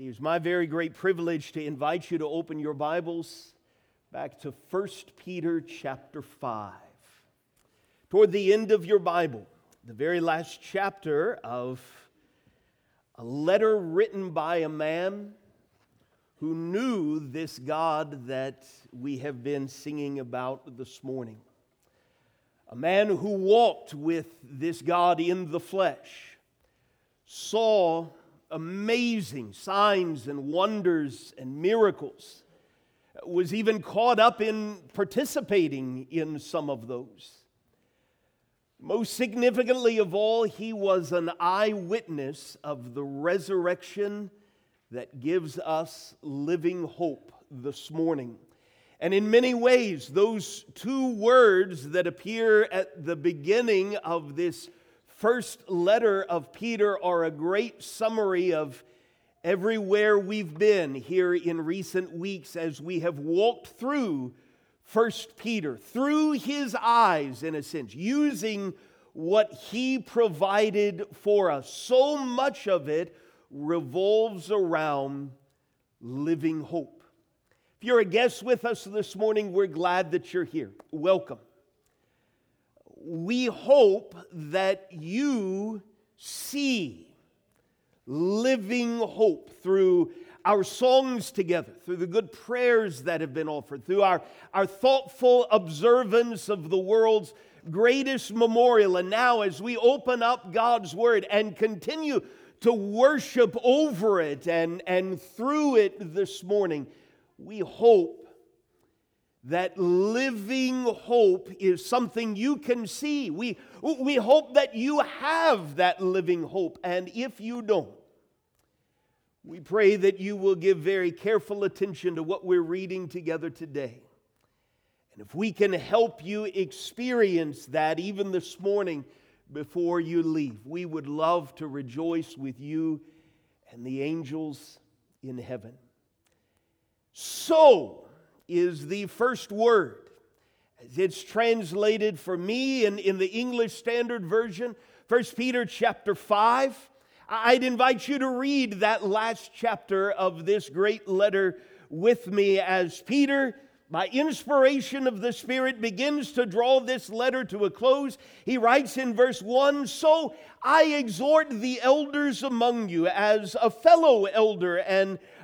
It is my very great privilege to invite you to open your Bibles back to 1 Peter chapter 5. Toward the end of your Bible, the very last chapter of a letter written by a man who knew this God that we have been singing about this morning. A man who walked with this God in the flesh, saw amazing signs and wonders and miracles, was even caught up in participating in some of those. Most significantly of all, he was an eyewitness of the resurrection that gives us living hope this morning. And in many ways, those two words that appear at the beginning of this first letter of Peter are a great summary of everywhere we've been here in recent weeks as we have walked through First Peter through his eyes, in a sense, using what he provided for us. So much of it revolves around living hope. If you're a guest with us this morning, we're glad that you're here. Welcome. We hope that you see living hope through our songs together, through the good prayers that have been offered, through our, our thoughtful observance of the world's greatest memorial. And now, as we open up God's Word and continue to worship over it and, and through it this morning, we hope that living hope is something you can see. We, we hope that you have that living hope. And if you don't, we pray that you will give very careful attention to what we're reading together today. And if we can help you experience that even this morning, before you leave. We would love to rejoice with you and the angels in heaven. So is the first word. It's translated for me in, in the English Standard Version, 1 Peter chapter 5. I'd invite you to read that last chapter of this great letter with me as Peter by inspiration of the Spirit, begins to draw this letter to a close. He writes in verse 1 So I exhort the elders among you as a fellow elder and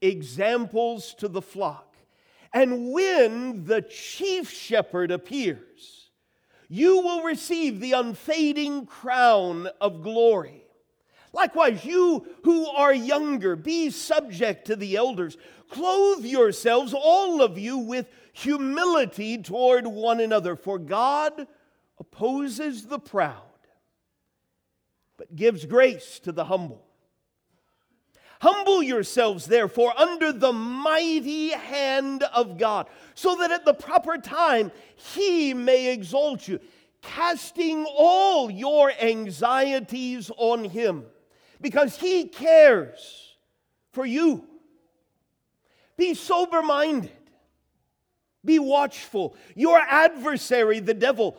examples to the flock. And when the chief shepherd appears, you will receive the unfading crown of glory. Likewise, you who are younger, be subject to the elders. Clothe yourselves, all of you, with humility toward one another, for God opposes the proud, but gives grace to the humble. Humble yourselves, therefore, under the mighty hand of God, so that at the proper time he may exalt you, casting all your anxieties on him because He cares for you. Be sober minded, be watchful. Your adversary, the devil,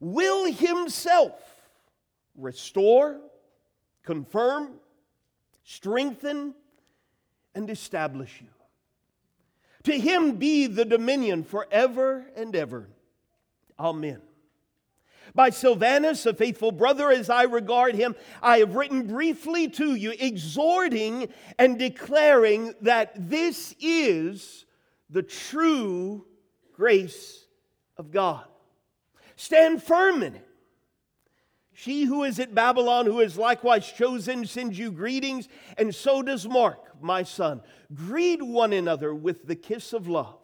will himself restore, confirm, strengthen, and establish you. To him be the dominion forever and ever. Amen. By Silvanus, a faithful brother as I regard him, I have written briefly to you, exhorting and declaring that this is the true grace of God. Stand firm in it. She who is at Babylon, who is likewise chosen, sends you greetings, and so does Mark, my son. Greet one another with the kiss of love.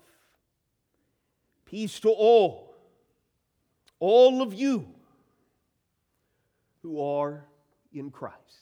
Peace to all all of you who are in Christ.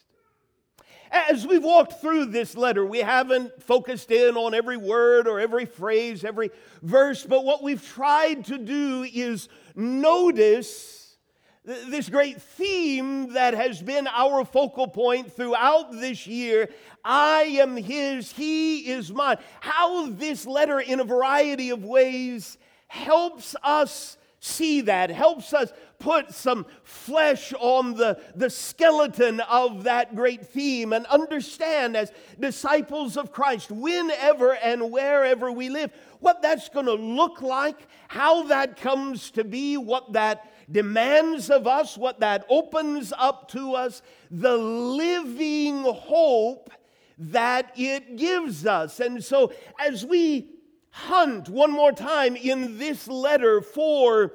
As we've walked through this letter, we haven't focused in on every word or every phrase, every verse, but what we've tried to do is notice this great theme that has been our focal point throughout this year I am His, He is mine. How this letter, in a variety of ways, helps us see that, helps us put some flesh on the, the skeleton of that great theme and understand as disciples of Christ, whenever and wherever we live, what that's going to look like, how that comes to be, what that demands of us, what that opens up to us, the living hope that it gives us. And so as we hunt one more time in this letter for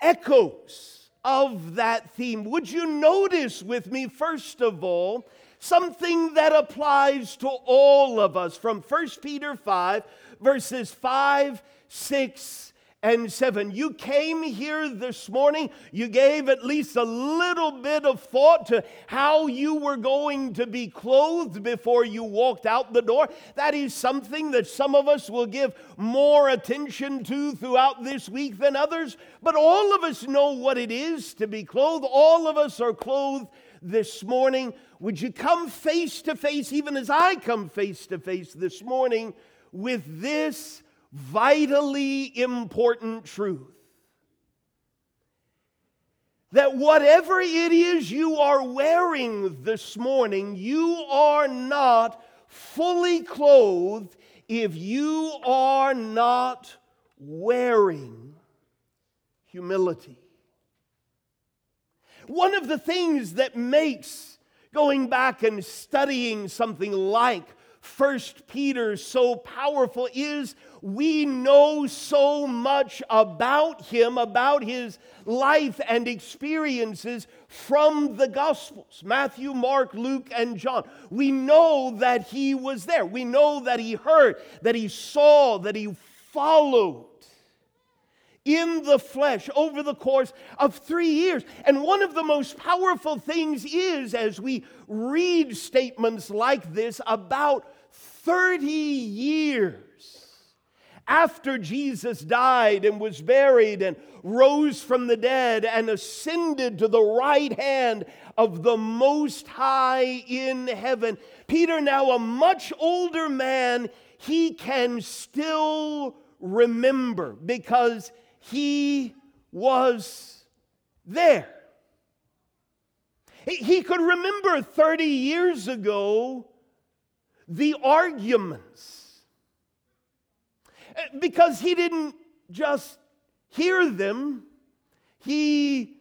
echoes of that theme. Would you notice with me, first of all, something that applies to all of us from 1 Peter 5, verses 5, 6, and 7. You came here this morning, you gave at least a little bit of thought to how you were going to be clothed before you walked out the door. That is something that some of us will give more attention to throughout this week than others, but all of us know what it is to be clothed. All of us are clothed this morning. Would you come face to face, even as I come face to face this morning, with this? Vitally important truth that whatever it is you are wearing this morning, you are not fully clothed if you are not wearing humility. One of the things that makes going back and studying something like First Peter so powerful is we know so much about him, about his life and experiences from the Gospels Matthew, Mark, Luke, and John. We know that he was there. We know that he heard, that he saw, that he followed in the flesh over the course of three years. And one of the most powerful things is as we read statements like this about 30 years after Jesus died and was buried and rose from the dead and ascended to the right hand of the Most High in heaven, Peter, now a much older man, he can still remember because he was there. He could remember 30 years ago the arguments eh, because he didn't just hear them, he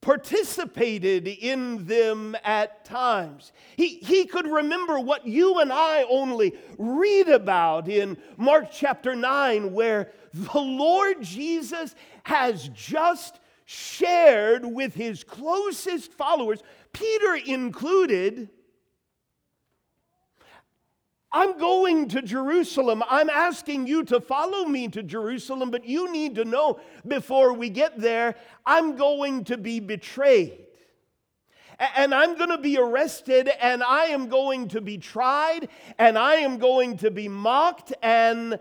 participated in them at times. He, he could remember what you and I only read about in Mark chapter 9, where the Lord Jesus has just shared with his closest followers, Peter included I'm going to Jerusalem. I'm asking you to follow me to Jerusalem, but you need to know before we get there, I'm going to be betrayed. And I'm going to be arrested, and I am going to be tried, and I am going to be mocked, and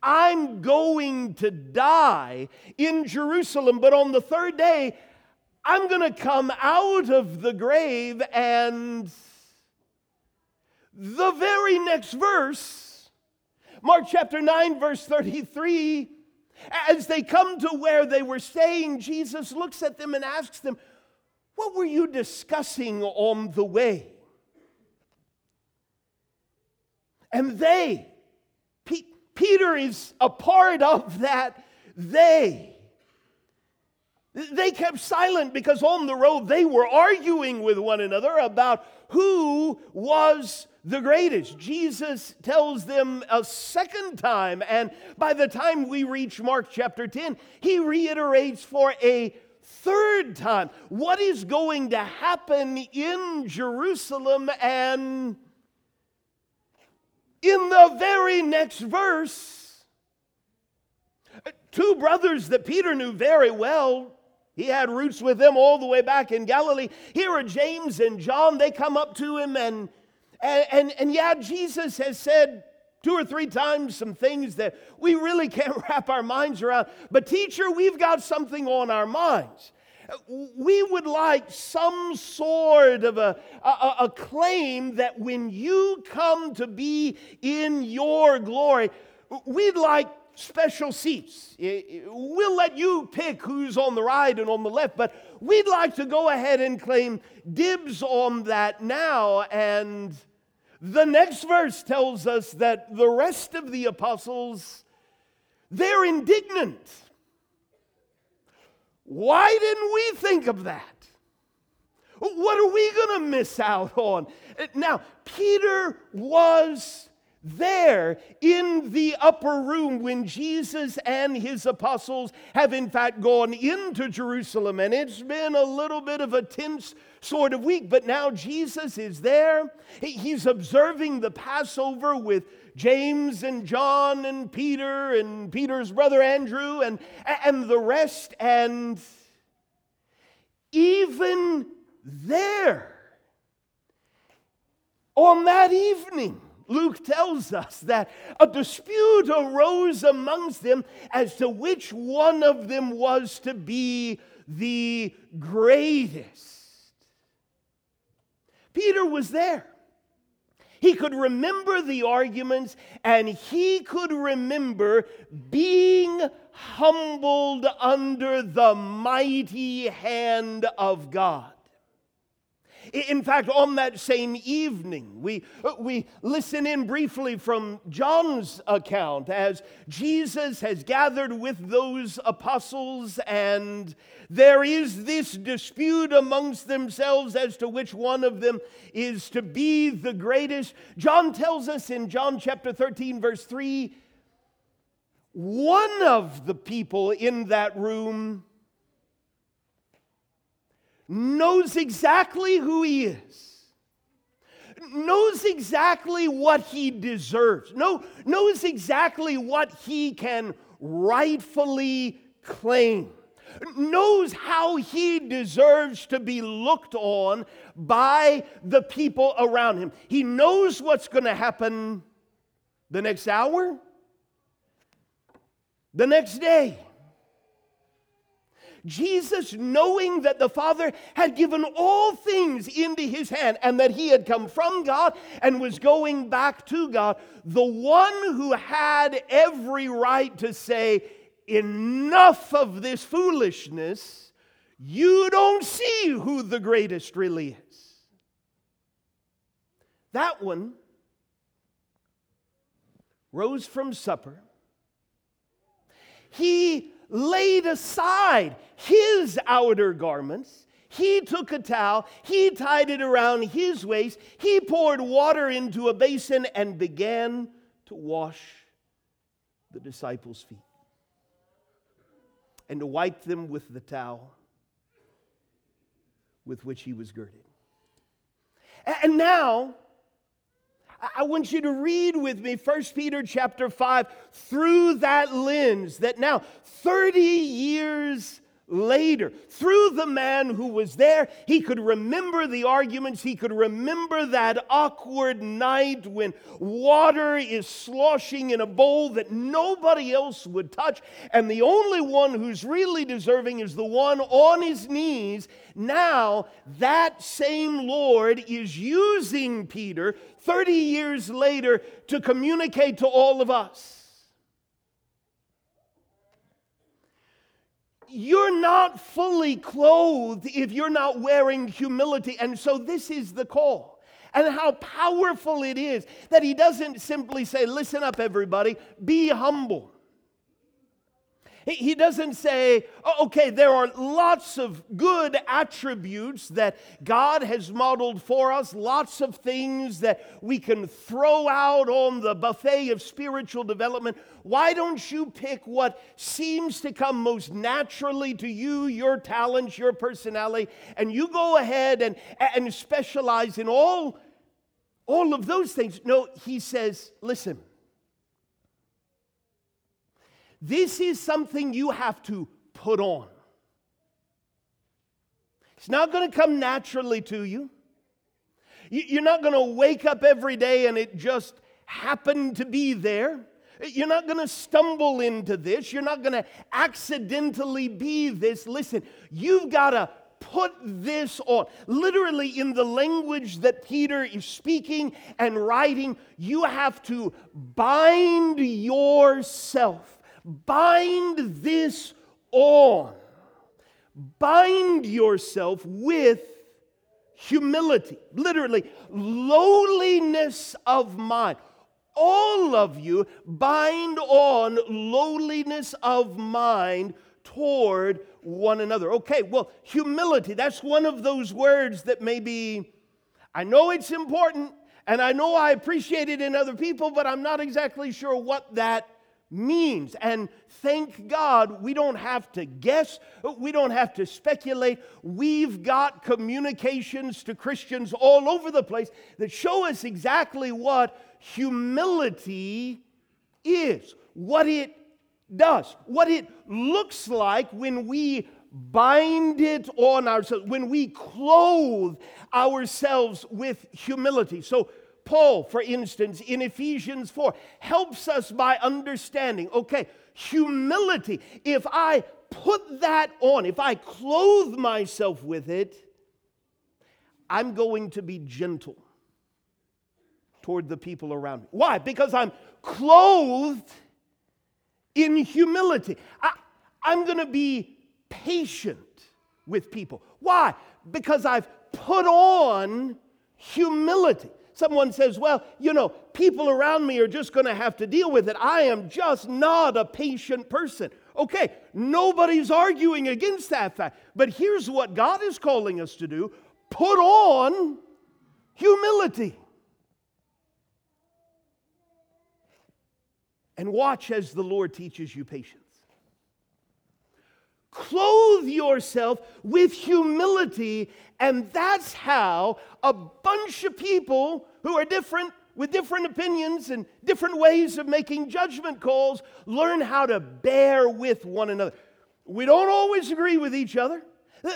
I'm going to die in Jerusalem. But on the third day, I'm going to come out of the grave and the very next verse, Mark chapter 9, verse 33, as they come to where they were staying, Jesus looks at them and asks them, What were you discussing on the way? And they, Peter is a part of that they. They kept silent because on the road they were arguing with one another about who was the greatest. Jesus tells them a second time, and by the time we reach Mark chapter 10, he reiterates for a third time what is going to happen in Jerusalem and in the very next verse, two brothers that Peter knew very well. He had roots with them all the way back in Galilee. Here are James and John. They come up to him, and, and, and, and yeah, Jesus has said two or three times some things that we really can't wrap our minds around. But, teacher, we've got something on our minds we would like some sort of a, a, a, claim that when you come to be in your glory, we'd like special seats. We'll let you pick who's on the right and on the left, but we'd like to go ahead and claim dibs on that now. And the next verse tells us that the rest of the apostles, they're indignant. Why didn't we think of that? What are we going to miss out on? Now, Peter was there in the upper room when Jesus and his apostles have, in fact, gone into Jerusalem. And it's been a little bit of a tense sort of week, but now Jesus is there. He's observing the Passover with James and John and Peter and Peter's brother Andrew and, and the rest. And even there, on that evening, Luke tells us that a dispute arose amongst them as to which one of them was to be the greatest. Peter was there. He could remember the arguments and he could remember being humbled under the mighty hand of God. In fact, on that same evening, we, uh, we listen in briefly from John's account as Jesus has gathered with those apostles, and there is this dispute amongst themselves as to which one of them is to be the greatest. John tells us in John chapter 13, verse 3 one of the people in that room knows exactly who he is, knows exactly what he deserves, know, knows exactly what he can rightfully claim, knows how he deserves to be looked on by the people around him. He knows what's going to happen the next hour, the next day. Jesus, knowing that the Father had given all things into his hand and that he had come from God and was going back to God, the one who had every right to say, Enough of this foolishness, you don't see who the greatest really is. That one rose from supper. He laid aside his outer garments. He took a towel, he tied it around his waist, he poured water into a basin and began to wash the disciples' feet and to wipe them with the towel with which he was girded. And now, I want you to read with me 1 Peter chapter 5 through that lens that now 30 years later, through the man who was there, he could remember the arguments. He could remember that awkward night when water is sloshing in a bowl that nobody else would touch, and the only one who's really deserving is the one on his knees. Now, that same Lord is using Peter 30 years later to communicate to all of us. You're not fully clothed if you're not wearing humility. And so, this is the call. And how powerful it is that he doesn't simply say, Listen up, everybody, be humble. He doesn't say, oh, okay, there are lots of good attributes that God has modeled for us, lots of things that we can throw out on the buffet of spiritual development. Why don't you pick what seems to come most naturally to you, your talents, your personality, and you go ahead and, and specialize in all, all of those things? No, he says, listen. This is something you have to put on. It's not going to come naturally to you. You're not going to wake up every day and it just happened to be there. You're not going to stumble into this. You're not going to accidentally be this. Listen, you've got to put this on. Literally, in the language that Peter is speaking and writing, you have to bind yourself Bind this on. Bind yourself with humility. Literally, lowliness of mind. All of you bind on lowliness of mind toward one another. Okay, well, humility, that's one of those words that maybe I know it's important and I know I appreciate it in other people, but I'm not exactly sure what that means. And thank God we don't have to guess, we don't have to speculate. We've got communications to Christians all over the place that show us exactly what humility is, what it does, what it looks like when we bind it on ourselves, when we clothe ourselves with humility. So, Paul, for instance, in Ephesians 4, helps us by understanding okay, humility, if I put that on, if I clothe myself with it, I'm going to be gentle toward the people around me. Why? Because I'm clothed in humility. I, am going to be patient with people. Why? Because I've put on humility. Someone says, Well, you know, people around me are just going to have to deal with it. I am just not a patient person. Okay, nobody's arguing against that fact. But here's what God is calling us to do put on humility. And watch as the Lord teaches you patience. Clothe yourself with humility, and that's how a bunch of people who are different, with different opinions and different ways of making judgment calls, learn how to bear with one another. We don't always agree with each other.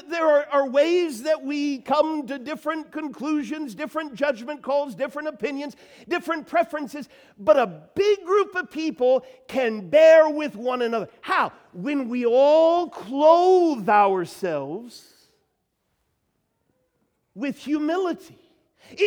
There are, are, ways that we come to different conclusions, different judgment calls, different opinions, different preferences, but a big group of people can bear with one another. How? When we all clothe ourselves with humility.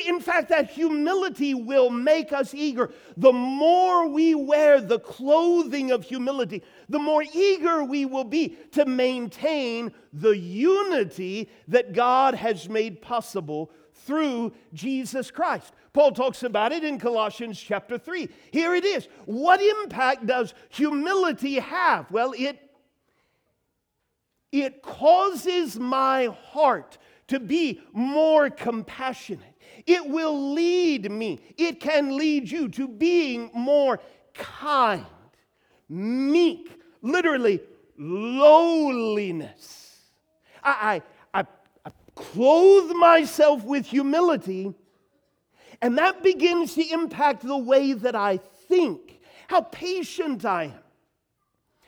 In fact, that humility will make us eager. The more we wear the clothing of humility, the more eager we will be to maintain the unity that God has made possible through Jesus Christ. Paul talks about it in Colossians chapter 3. Here it is. What impact does humility have? Well, it it causes my heart to be more compassionate. It will lead me, it can lead you to being more kind, meek, literally lowliness. I, I, I, I clothe myself with humility, and that begins to impact the way that I think, how patient I am,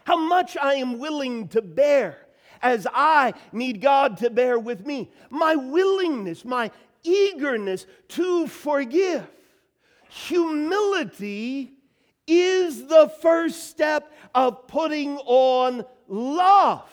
how much I am willing to bear as I need God to bear with me. My willingness, my eagerness to forgive. Humility is the first step of putting on love,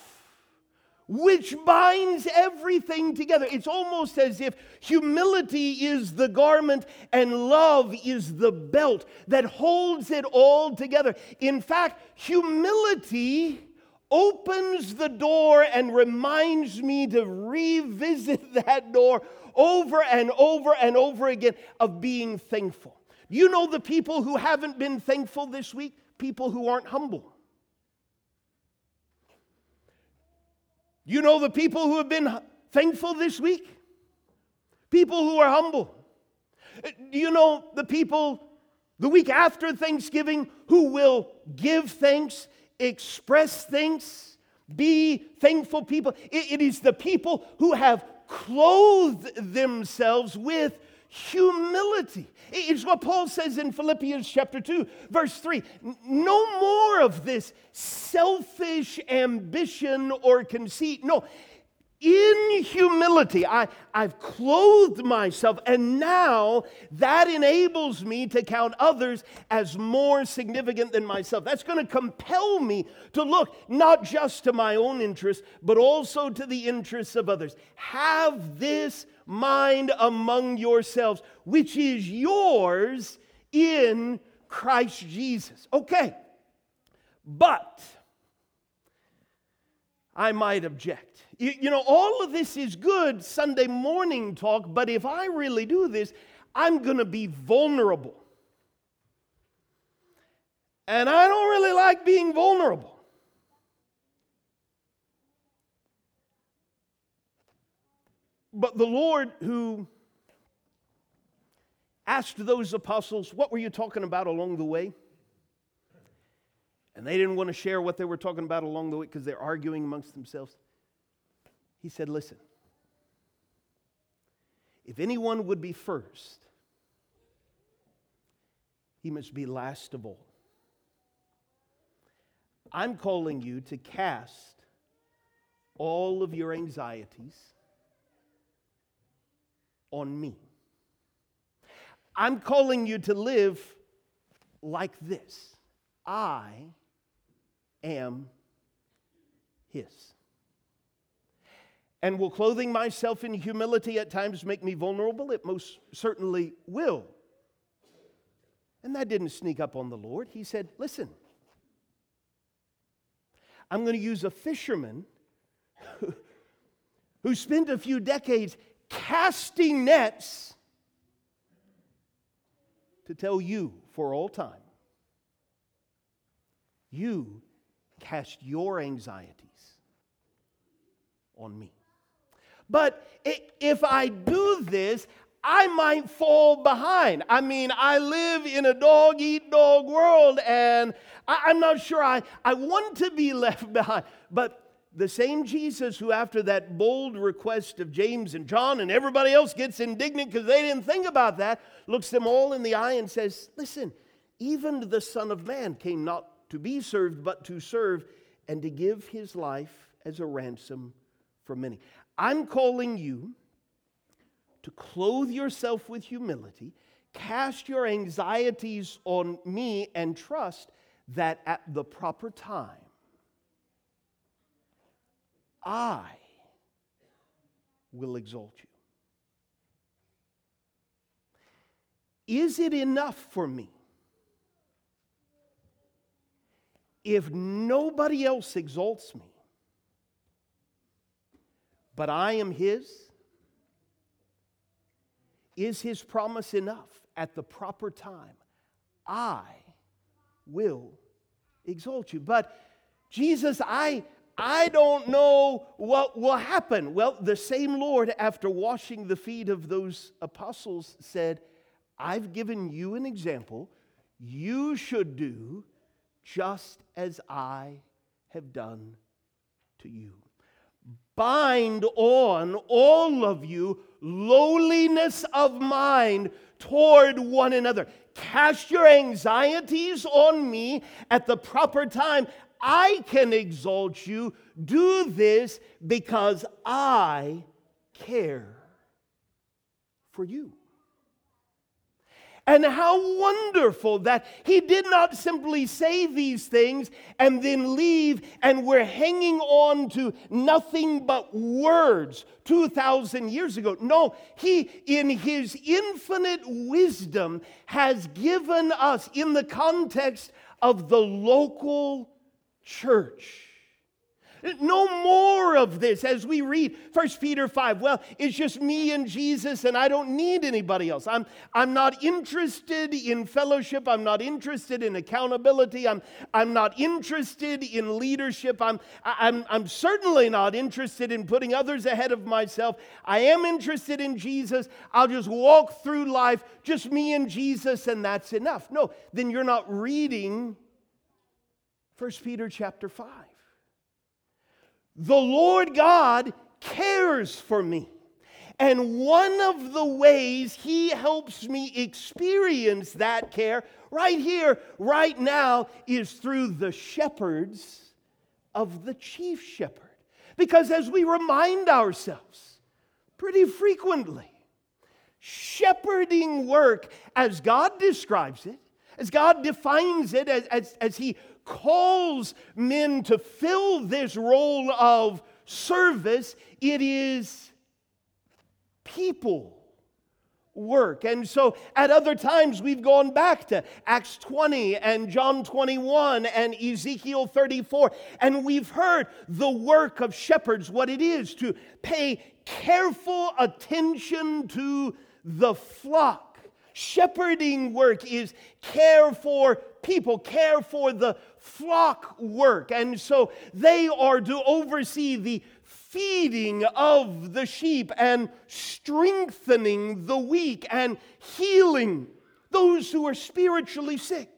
which binds everything together. It's almost as if humility is the garment and love is the belt that holds it all together. In fact, humility opens the door and reminds me to revisit that door over and over and over again of being thankful. You know the people who haven't been thankful this week? People who aren't humble. You know the people who have been thankful this week? People who are humble. Uh, do you know the people the week after Thanksgiving who will give thanks, express thanks, be thankful people? it, it is the people who have clothed themselves with humility. It's what Paul says in Philippians chapter 2, verse 3. No more of this selfish ambition or conceit. No, in humility, I, I've clothed myself, and now that enables me to count others as more significant than myself. That's going to compel me to look not just to my own interests, but also to the interests of others. Have this mind among yourselves, which is yours in Christ Jesus. Okay, but I might object you, you know, all of this is good Sunday morning talk, but if I really do this, I'm going to be vulnerable. And I don't really like being vulnerable. But the Lord who asked those apostles, What were you talking about along the way? And they didn't want to share what they were talking about along the way because they're arguing amongst themselves. He said, Listen, if anyone would be first, he must be last of all. I'm calling you to cast all of your anxieties on me. I'm calling you to live like this I am His. And will clothing myself in humility at times make me vulnerable? It most certainly will. And that didn't sneak up on the Lord. He said, Listen, I'm going to use a fisherman who spent a few decades casting nets to tell you for all time you cast your anxieties on me. But if I do this, I might fall behind. I mean, I live in a dog eat dog world, and I, am not sure I, I want to be left behind. But the same Jesus who, after that bold request of James and John, and everybody else gets indignant because they didn't think about that, looks them all in the eye and says, Listen, even the Son of Man came not to be served, but to serve and to give his life as a ransom for many. I'm calling you to clothe yourself with humility, cast your anxieties on me, and trust that at the proper time, I will exalt you. Is it enough for me if nobody else exalts me? but I am His? Is His promise enough? At the proper time, I will exalt you. But Jesus, I, I don't know what will happen. Well, the same Lord, after washing the feet of those apostles, said, I've given you an example. You should do just as I have done to you bind on all of you lowliness of mind toward one another. Cast your anxieties on me at the proper time. I can exalt you. Do this because I care for you. And how wonderful that he did not simply say these things and then leave, and we're hanging on to nothing but words 2,000 years ago. No, he, in his infinite wisdom, has given us, in the context of the local church, No more of this as we read 1 Peter 5. Well, it's just me and Jesus, and I don't need anybody else. I'm, I'm not interested in fellowship. I'm not interested in accountability. I'm, I'm not interested in leadership. I'm, I'm, I'm certainly not interested in putting others ahead of myself. I am interested in Jesus. I'll just walk through life, just me and Jesus, and that's enough. No, then you're not reading 1 Peter chapter 5. The Lord God cares for me. And one of the ways He helps me experience that care right here, right now, is through the shepherds of the chief shepherd. Because as we remind ourselves pretty frequently, shepherding work, as God describes it, as God defines it, as, as, as He calls men to fill this role of service, it is people work. And so at other times, we've gone back to Acts 20 and John 21 and Ezekiel 34, and we've heard the work of shepherds, what it is to pay careful attention to the flock. Shepherding work is care for people, care for the flock work. And so they are to oversee the feeding of the sheep and strengthening the weak and healing those who are spiritually sick.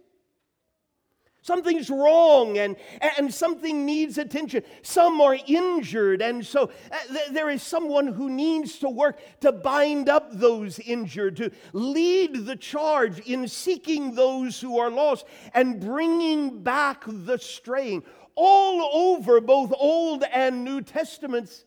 Something's wrong and, and something needs attention. Some are injured, and so uh, th- there is someone who needs to work to bind up those injured, to lead the charge in seeking those who are lost and bringing back the straying. All over both Old and New Testaments,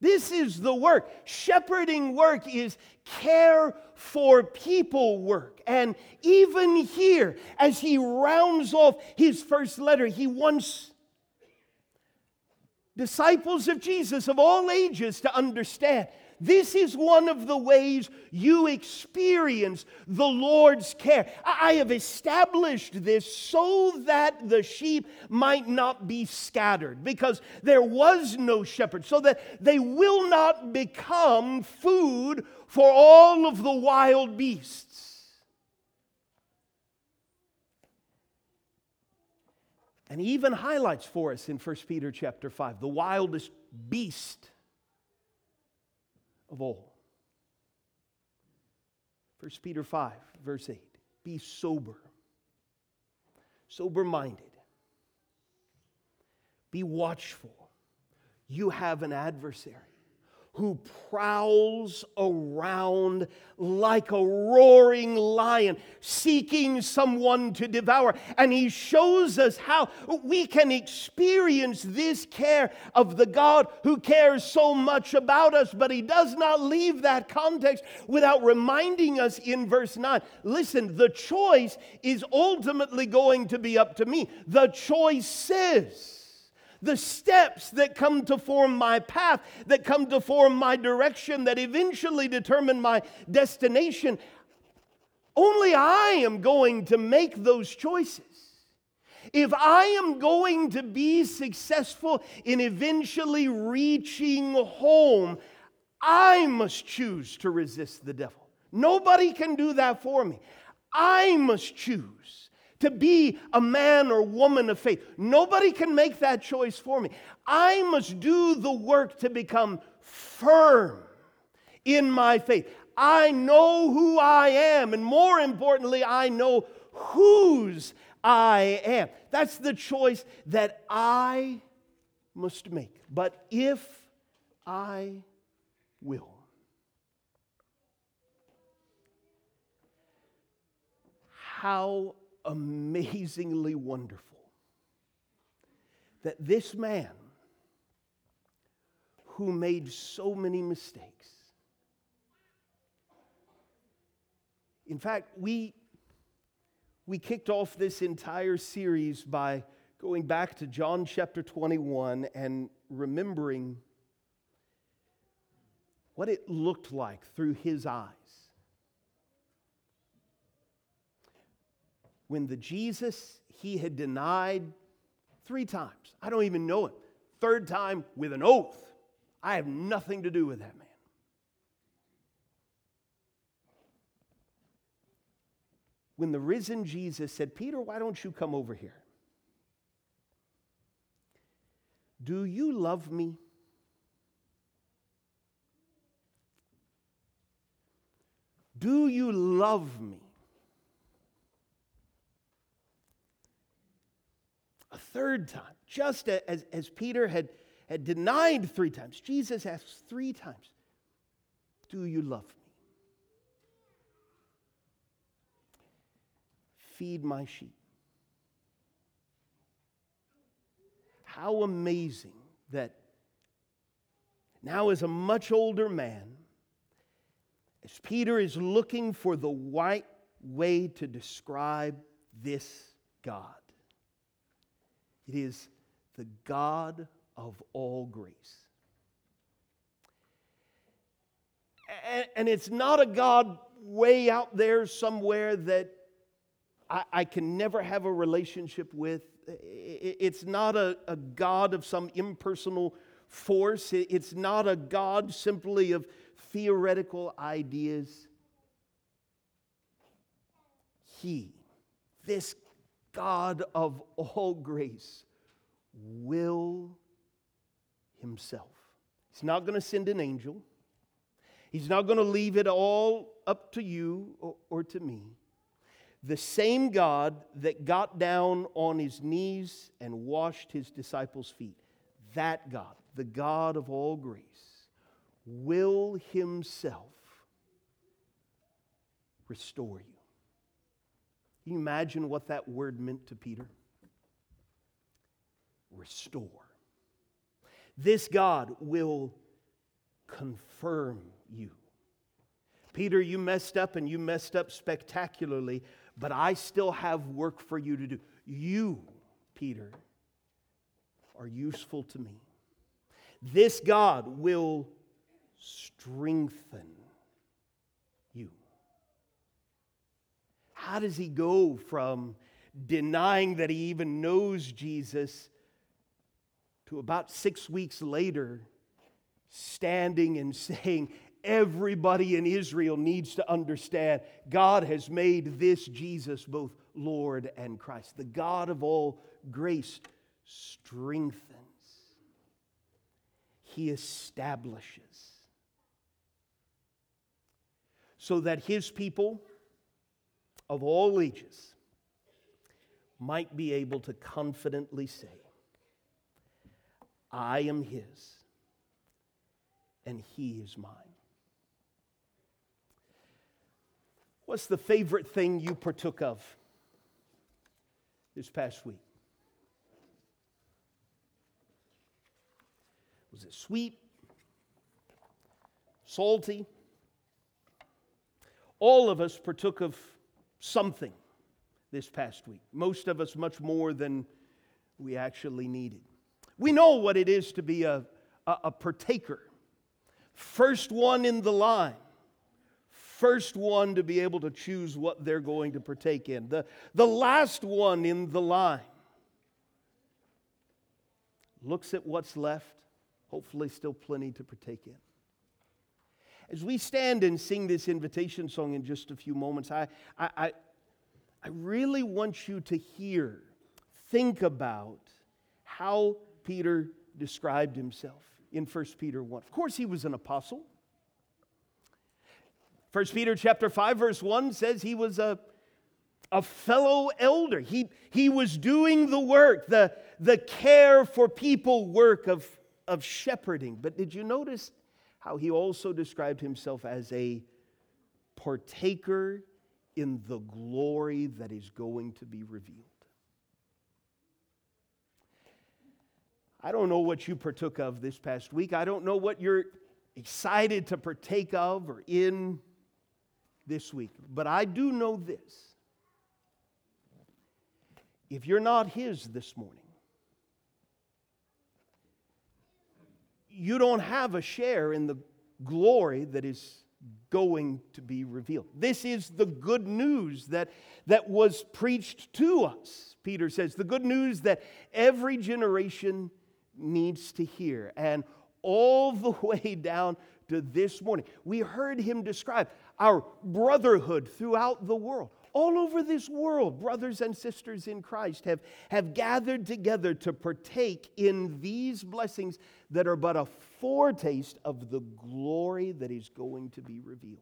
this is the work. Shepherding work is care for people work. And even here, as he rounds off his first letter, he wants disciples of Jesus of all ages to understand this is one of the ways you experience the Lord's care. I have established this so that the sheep might not be scattered because there was no shepherd, so that they will not become food for all of the wild beasts. And he even highlights for us in 1 Peter chapter 5 the wildest beast of all. 1 Peter 5, verse 8 Be sober, sober minded, be watchful. You have an adversary who prowls around like a roaring lion, seeking someone to devour. And he shows us how we can experience this care of the God who cares so much about us, but he does not leave that context without reminding us in verse 9 listen, the choice is ultimately going to be up to me. The choice says, the steps that come to form my path, that come to form my direction, that eventually determine my destination. Only I am going to make those choices. If I am going to be successful in eventually reaching home, I must choose to resist the devil. Nobody can do that for me. I must choose to be a man or woman of faith. Nobody can make that choice for me. I must do the work to become firm in my faith. I know who I am, and more importantly, I know whose I am. That's the choice that I must make. But if I will, how amazingly wonderful that this man who made so many mistakes, in fact, we, we kicked off this entire series by going back to John chapter 21 and remembering what it looked like through his eyes when the Jesus he had denied Three times. I don't even know him. Third time with an oath. I have nothing to do with that man. When the risen Jesus said, Peter, why don't you come over here? Do you love me? Do you love me? A third time, just as, as Peter had, had denied three times, Jesus asks three times, Do you love me? Feed my sheep. How amazing that now, as a much older man, as Peter is looking for the right way to describe this God, it is the God of all grace. And it's not a God way out there somewhere that I, can never have a relationship with. It's not a, God of some impersonal force. It's not a God simply of theoretical ideas. He, this God of all grace, will himself. He's not going to send an angel. He's not going to leave it all up to you or, or, to me. The same God that got down on his knees and washed his disciples' feet, that God, the God of all grace, will himself restore you. Can you imagine what that word meant to Peter? Restore. This God will confirm you. Peter, you messed up and you messed up spectacularly, but I still have work for you to do. You, Peter, are useful to me. This God will strengthen you. How does he go from denying that he even knows Jesus to about six weeks later standing and saying, Everybody in Israel needs to understand God has made this Jesus both Lord and Christ. The God of all grace strengthens, He establishes so that his people of all ages might be able to confidently say, I am his and he is mine. What's the favorite thing you partook of this past week? Was it sweet? Salty? All of us partook of something this past week, most of us much more than we actually needed. We know what it is to be a, a, a partaker, first one in the line first one to be able to choose what they're going to partake in, the, the last one in the line looks at what's left, hopefully, still plenty to partake in. As we stand and sing this invitation song in just a few moments, I, I, I, really want you to hear, think about how Peter described himself in 1 Peter 1. Of course, he was an apostle. 1 Peter chapter 5, verse 1 says he was a, a fellow elder. He, he was doing the work, the, the care for people work of, of shepherding. But did you notice how he also described himself as a partaker in the glory that is going to be revealed. I don't know what you partook of this past week. I don't know what you're excited to partake of or in this week. But I do know this. If you're not His this morning, you don't have a share in the glory that is going to be revealed. This is the good news that, that was preached to us, Peter says. The good news that every generation needs to hear. And all the way down to this morning, we heard him describe our brotherhood throughout the world. All over this world, brothers and sisters in Christ have, have gathered together to partake in these blessings that are but a foretaste of the glory that is going to be revealed.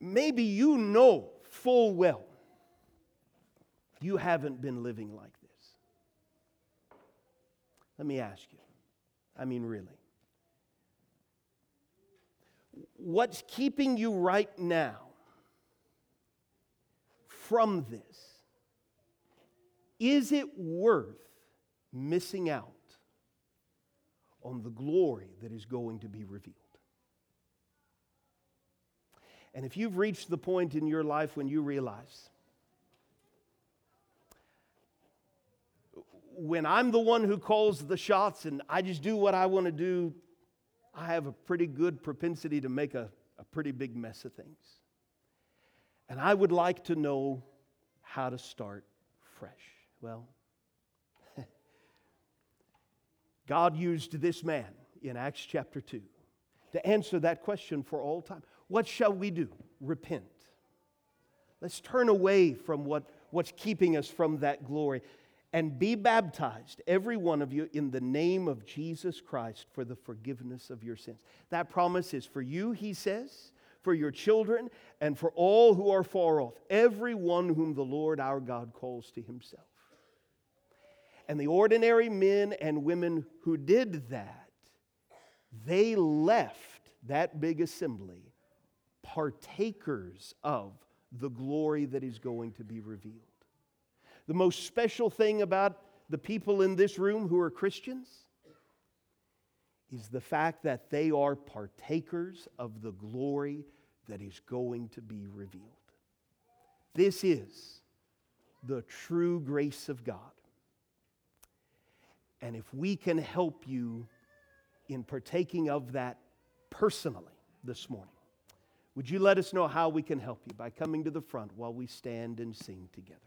Maybe you know full well you haven't been living like this. Let me ask you. I mean, really. What's keeping you right now from this? Is it worth missing out on the glory that is going to be revealed? And if you've reached the point in your life when you realize, when I'm the one who calls the shots and I just do what I want to do, I have a pretty good propensity to make a, a pretty big mess of things. And I would like to know how to start fresh. Well, God used this man in Acts chapter 2 to answer that question for all time. What shall we do? Repent. Let's turn away from what, what's keeping us from that glory and be baptized, every one of you, in the name of Jesus Christ for the forgiveness of your sins. That promise is for you, he says, for your children, and for all who are far off, every one whom the Lord our God calls to himself. And the ordinary men and women who did that, they left that big assembly partakers of the glory that is going to be revealed. The most special thing about the people in this room who are Christians is the fact that they are partakers of the glory that is going to be revealed. This is the true grace of God. And if we can help you in partaking of that personally this morning, would you let us know how we can help you by coming to the front while we stand and sing together?